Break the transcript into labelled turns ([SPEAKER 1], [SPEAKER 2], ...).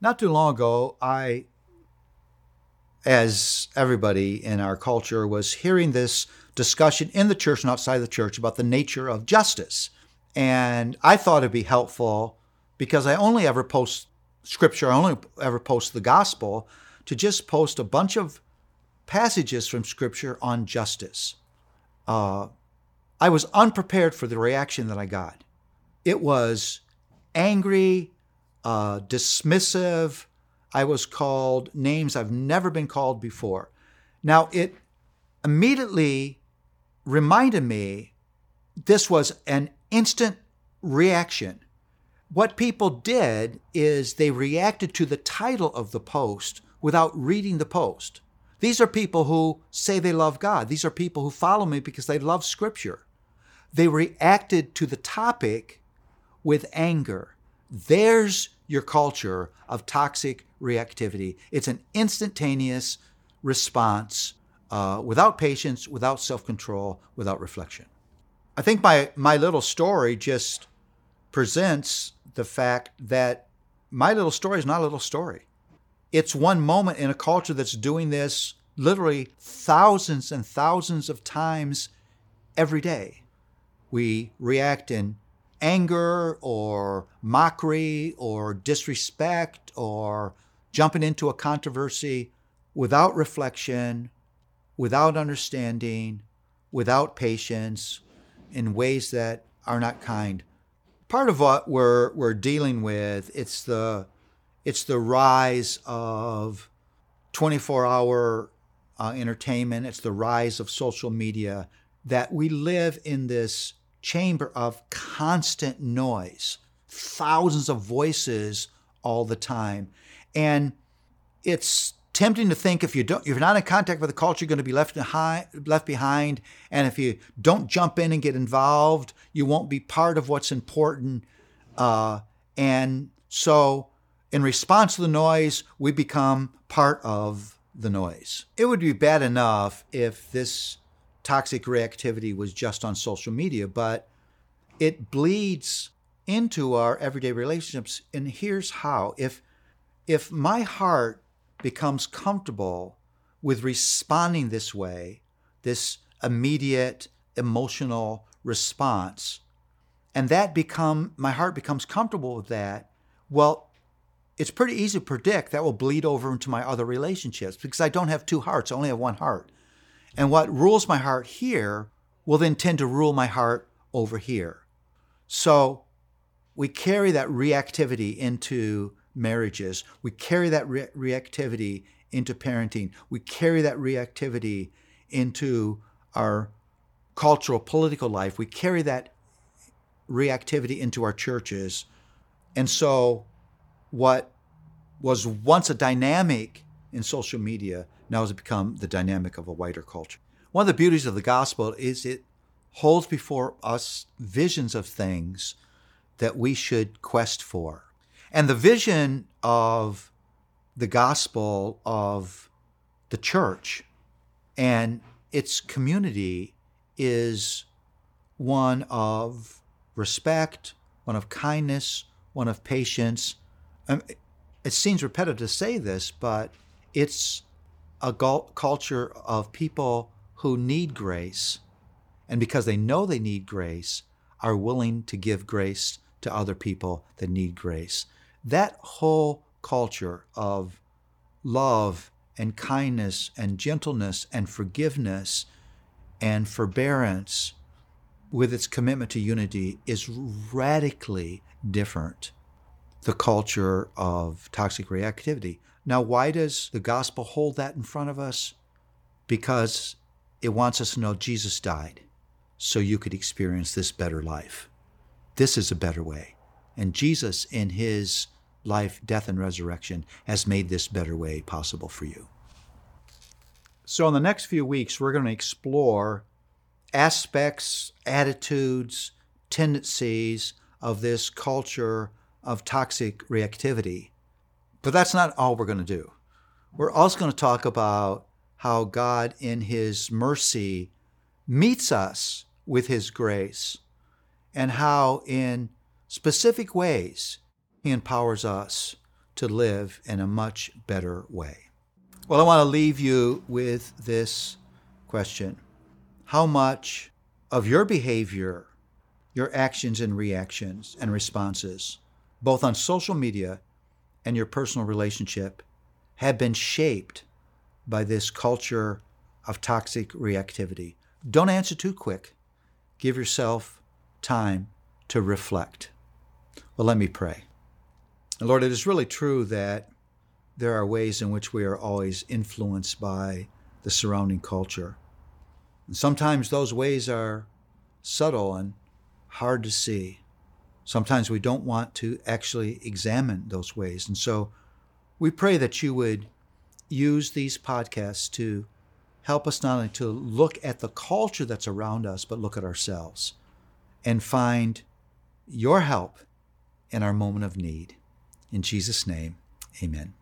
[SPEAKER 1] Not too long ago, I, as everybody in our culture, was hearing this discussion in the church and outside the church about the nature of justice. And I thought it'd be helpful because I only ever post scripture, I only ever post the gospel, to just post a bunch of passages from scripture on justice. Uh, I was unprepared for the reaction that I got. It was angry, uh, dismissive. I was called names I've never been called before. Now, it immediately reminded me this was an instant reaction. What people did is they reacted to the title of the post without reading the post. These are people who say they love God. These are people who follow me because they love Scripture. They reacted to the topic with anger. There's your culture of toxic reactivity. It's an instantaneous response uh, without patience, without self control, without reflection. I think my, my little story just presents the fact that my little story is not a little story. It's one moment in a culture that's doing this literally thousands and thousands of times every day. We react in anger or mockery or disrespect or jumping into a controversy without reflection, without understanding, without patience, in ways that are not kind. Part of what we're we're dealing with it's the it's the rise of 24-hour uh, entertainment. It's the rise of social media that we live in this chamber of constant noise, thousands of voices all the time. And it's tempting to think if you don't if you're not in contact with the culture you're going to be left behind left behind. And if you don't jump in and get involved you won't be part of what's important. Uh, and so in response to the noise we become part of the noise. It would be bad enough if this toxic reactivity was just on social media, but it bleeds into our everyday relationships. And here's how if if my heart becomes comfortable with responding this way, this immediate emotional response, and that become my heart becomes comfortable with that, well, it's pretty easy to predict that will bleed over into my other relationships because I don't have two hearts, I only have one heart. And what rules my heart here will then tend to rule my heart over here. So we carry that reactivity into marriages. We carry that re- reactivity into parenting. We carry that reactivity into our cultural, political life. We carry that reactivity into our churches. And so, what was once a dynamic in social media now has become the dynamic of a wider culture. One of the beauties of the gospel is it holds before us visions of things that we should quest for. And the vision of the gospel of the church and its community is one of respect, one of kindness, one of patience. Um, it seems repetitive to say this, but it's a culture of people who need grace, and because they know they need grace, are willing to give grace to other people that need grace. That whole culture of love and kindness and gentleness and forgiveness and forbearance with its commitment to unity is radically different the culture of toxic reactivity. Now, why does the gospel hold that in front of us? Because it wants us to know Jesus died so you could experience this better life. This is a better way. And Jesus, in his life, death, and resurrection, has made this better way possible for you. So, in the next few weeks, we're going to explore aspects, attitudes, tendencies of this culture of toxic reactivity but that's not all we're going to do. We're also going to talk about how God, in His mercy, meets us with His grace, and how, in specific ways, He empowers us to live in a much better way. Well, I want to leave you with this question How much of your behavior, your actions and reactions and responses, both on social media and your personal relationship, have been shaped by this culture of toxic reactivity? Don't answer too quick. Give yourself time to reflect. Well, let me pray. Lord, it is really true that there are ways in which we are always influenced by the surrounding culture. And sometimes those ways are subtle and hard to see. Sometimes we don't want to actually examine those ways. And so we pray that you would use these podcasts to help us not only to look at the culture that's around us, but look at ourselves and find your help in our moment of need. In Jesus' name, amen.